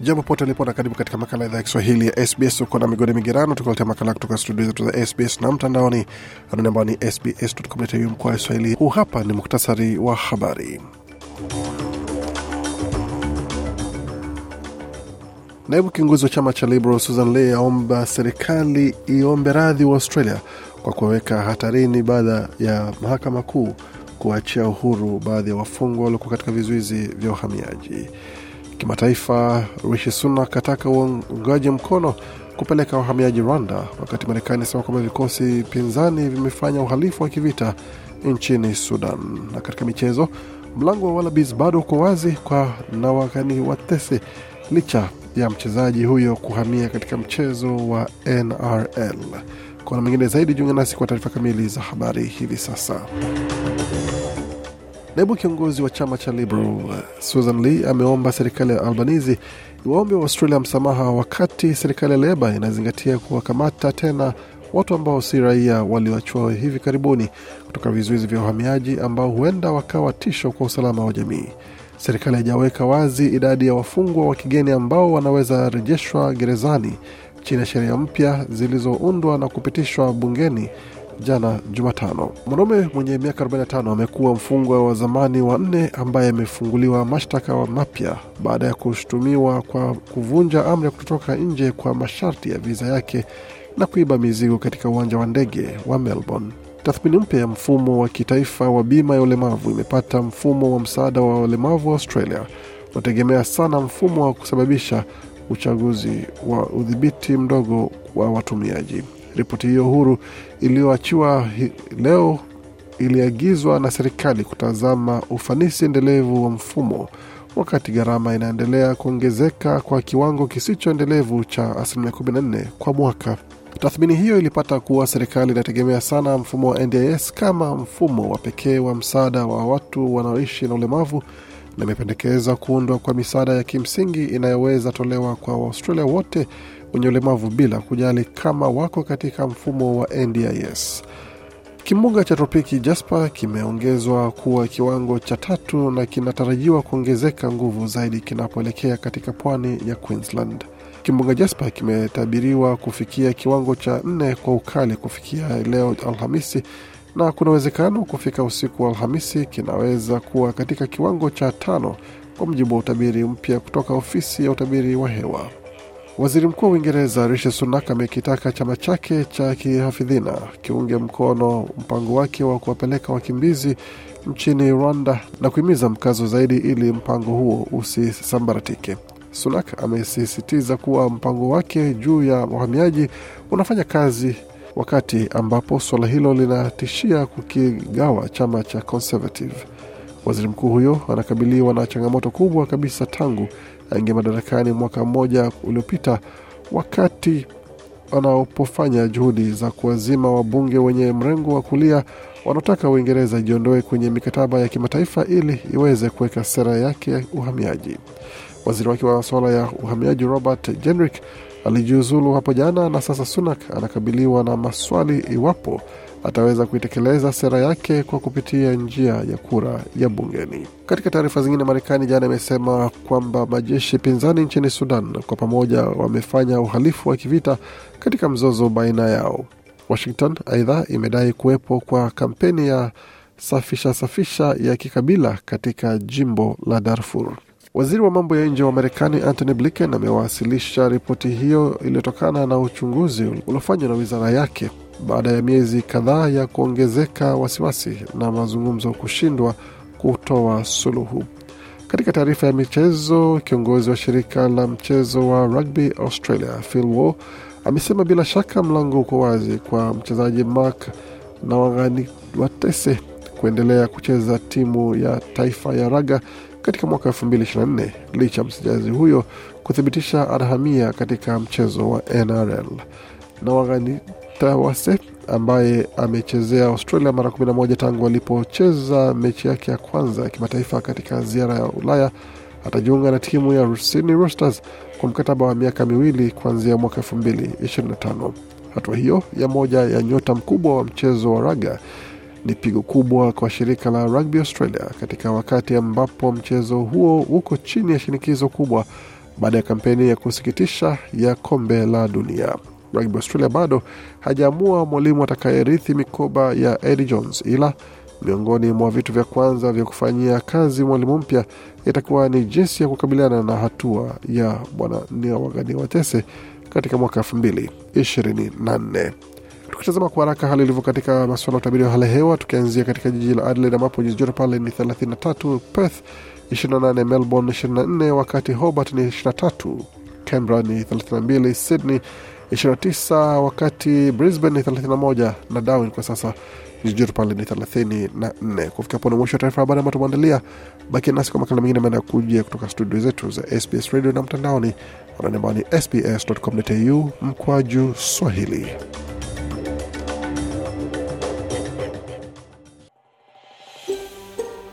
Jambo pote ulipo na karibu katika makala idhaa ya kiswahili ya sbs. Uko na migodi migerano tukuletea makala kutoka studio zetu za sbs na mtandaoni anwani ambao ni sbs.com.au mkoa swahili huu hapa ni muktasari wa habari. Naibu kiongozi wa chama cha liberal susan ley aomba serikali iombe radhi wa australia kwa kuwaweka hatarini baada ya mahakama kuu kuachia uhuru baadhi ya wafungwa waliokuwa katika vizuizi vya uhamiaji Kimataifa, Rishi Sunak ataka uungaji mkono kupeleka wahamiaji Rwanda, wakati Marekani sema kwamba vikosi pinzani vimefanya uhalifu wa kivita nchini Sudan. Na katika michezo, mlango wa Wallabies bado uko wazi kwa Nawakani Watese licha ya mchezaji huyo kuhamia katika mchezo wa NRL. Kuna mengine zaidi, jiunga nasi kwa taarifa kamili za habari hivi sasa. Naibu kiongozi wa chama cha Liberal Susan Lee ameomba serikali ya Albanizi iwaombe wa Australia msamaha wakati serikali ya Leba inazingatia kuwakamata tena watu ambao si raia walioachwa hivi karibuni kutoka vizuizi vya uhamiaji ambao huenda wakawa tisho kwa usalama wa jamii. Serikali haijaweka wazi idadi ya wafungwa wa kigeni ambao wanaweza rejeshwa gerezani chini ya sheria mpya zilizoundwa na kupitishwa bungeni jana Jumatano. Mwanaume mwenye miaka 45 amekuwa mfungwa wa zamani wa nne ambaye amefunguliwa mashtaka mapya baada ya kushutumiwa kwa kuvunja amri ya kutotoka nje kwa masharti ya viza yake na kuiba mizigo katika uwanja wa ndege wa Melbourne. Tathmini mpya ya mfumo wa kitaifa wa bima ya ulemavu imepata mfumo wa msaada wa walemavu wa Australia unategemea sana mfumo wa kusababisha uchaguzi wa udhibiti mdogo wa watumiaji. Ripoti hiyo huru iliyoachiwa leo iliagizwa na serikali kutazama ufanisi endelevu wa mfumo wakati gharama inaendelea kuongezeka kwa kiwango kisichoendelevu cha asilimia 14 kwa mwaka. Tathmini hiyo ilipata kuwa serikali inategemea sana mfumo wa NDIS kama mfumo wa pekee wa msaada wa watu wanaoishi na ulemavu na imependekeza kuundwa kwa misaada ya kimsingi inayoweza tolewa kwa Waustralia wote wenye ulemavu bila kujali kama wako katika mfumo wa NDIS. Kimbunga cha tropiki Jasper kimeongezwa kuwa kiwango cha tatu na kinatarajiwa kuongezeka nguvu zaidi kinapoelekea katika pwani ya Queensland. Kimbunga Jasper kimetabiriwa kufikia kiwango cha nne kwa ukali kufikia leo Alhamisi, na kuna uwezekano kufika usiku wa Alhamisi kinaweza kuwa katika kiwango cha tano, kwa mujibu wa utabiri mpya kutoka ofisi ya utabiri wa hewa. Waziri Mkuu wa Uingereza Rishi Sunak amekitaka chama chake cha kihafidhina kiunge mkono mpango wake wa kuwapeleka wakimbizi nchini Rwanda na kuhimiza mkazo zaidi ili mpango huo usisambaratike. Sunak amesisitiza kuwa mpango wake juu ya wahamiaji unafanya kazi wakati ambapo suala hilo linatishia kukigawa chama cha Conservative. Waziri mkuu huyo anakabiliwa na changamoto kubwa kabisa tangu aingia madarakani mwaka mmoja uliopita, wakati wanapofanya juhudi za kuwazima wabunge wenye mrengo wa kulia wanaotaka Uingereza ijiondoe kwenye mikataba ya kimataifa ili iweze kuweka sera yake ya uhamiaji. Waziri wake wa masuala ya uhamiaji Robert Jenrick alijiuzulu hapo jana, na sasa Sunak anakabiliwa na maswali iwapo ataweza kuitekeleza sera yake kwa kupitia njia ya kura ya bungeni. Katika taarifa zingine, Marekani jana imesema kwamba majeshi pinzani nchini Sudan kwa pamoja wamefanya uhalifu wa kivita katika mzozo baina yao. Washington aidha imedai kuwepo kwa kampeni ya safisha safisha ya kikabila katika jimbo la Darfur. Waziri wa mambo ya nje wa Marekani Antony Blinken amewasilisha ripoti hiyo iliyotokana na uchunguzi uliofanywa na wizara yake baada ya miezi kadhaa ya kuongezeka wasiwasi na mazungumzo kushindwa kutoa suluhu. Katika taarifa ya michezo, kiongozi wa shirika la mchezo wa rugby Australia Phil Waugh amesema bila shaka mlango uko wazi kwa mchezaji Mark Nawangani Watese kuendelea kucheza timu ya taifa ya raga katika mwaka 2024 licha mchezaji huyo kuthibitisha anahamia katika mchezo wa NRL. Nawangani Tawase ambaye amechezea Australia mara 11 tangu alipocheza mechi yake ya kwanza ya kimataifa katika ziara ya Ulaya atajiunga na timu ya Sydney Roosters kwa mkataba wa miaka miwili kuanzia mwaka 2025. Hatua hiyo ya moja ya nyota mkubwa wa mchezo wa raga ni pigo kubwa kwa shirika la Rugby Australia katika wakati ambapo mchezo huo uko chini ya shinikizo kubwa baada ya kampeni ya kusikitisha ya kombe la dunia. Rugby Australia bado hajaamua mwalimu atakayerithi mikoba ya Eddie Jones, ila miongoni mwa vitu vya kwanza vya kufanyia kazi mwalimu mpya itakuwa ni jinsi ya kukabiliana na hatua ya bwana Niawagani Watese katika mwaka 224 Tukitazama kwa haraka hali ilivyo katika masuala ya utabiri wa hali ya hewa, tukianzia katika jiji la Adelaide ambapo nyuzi joto pale ni 33, Perth 28, Melbourne 24, wakati Hobart ni 23, Canberra ni 32, Sydney 29, wakati Brisbane ni 31 na Darwin kwa sasa nyuzi joto pale ni 34. Kufika hapo ni mwisho wa taarifa habari ambayo tumeandalia. Bakia nasi kwa makala mengine ameenda kuja kutoka studio zetu za SBS radio na mtandaoni anwani ambao ni sbs.com.au mkwaju Swahili.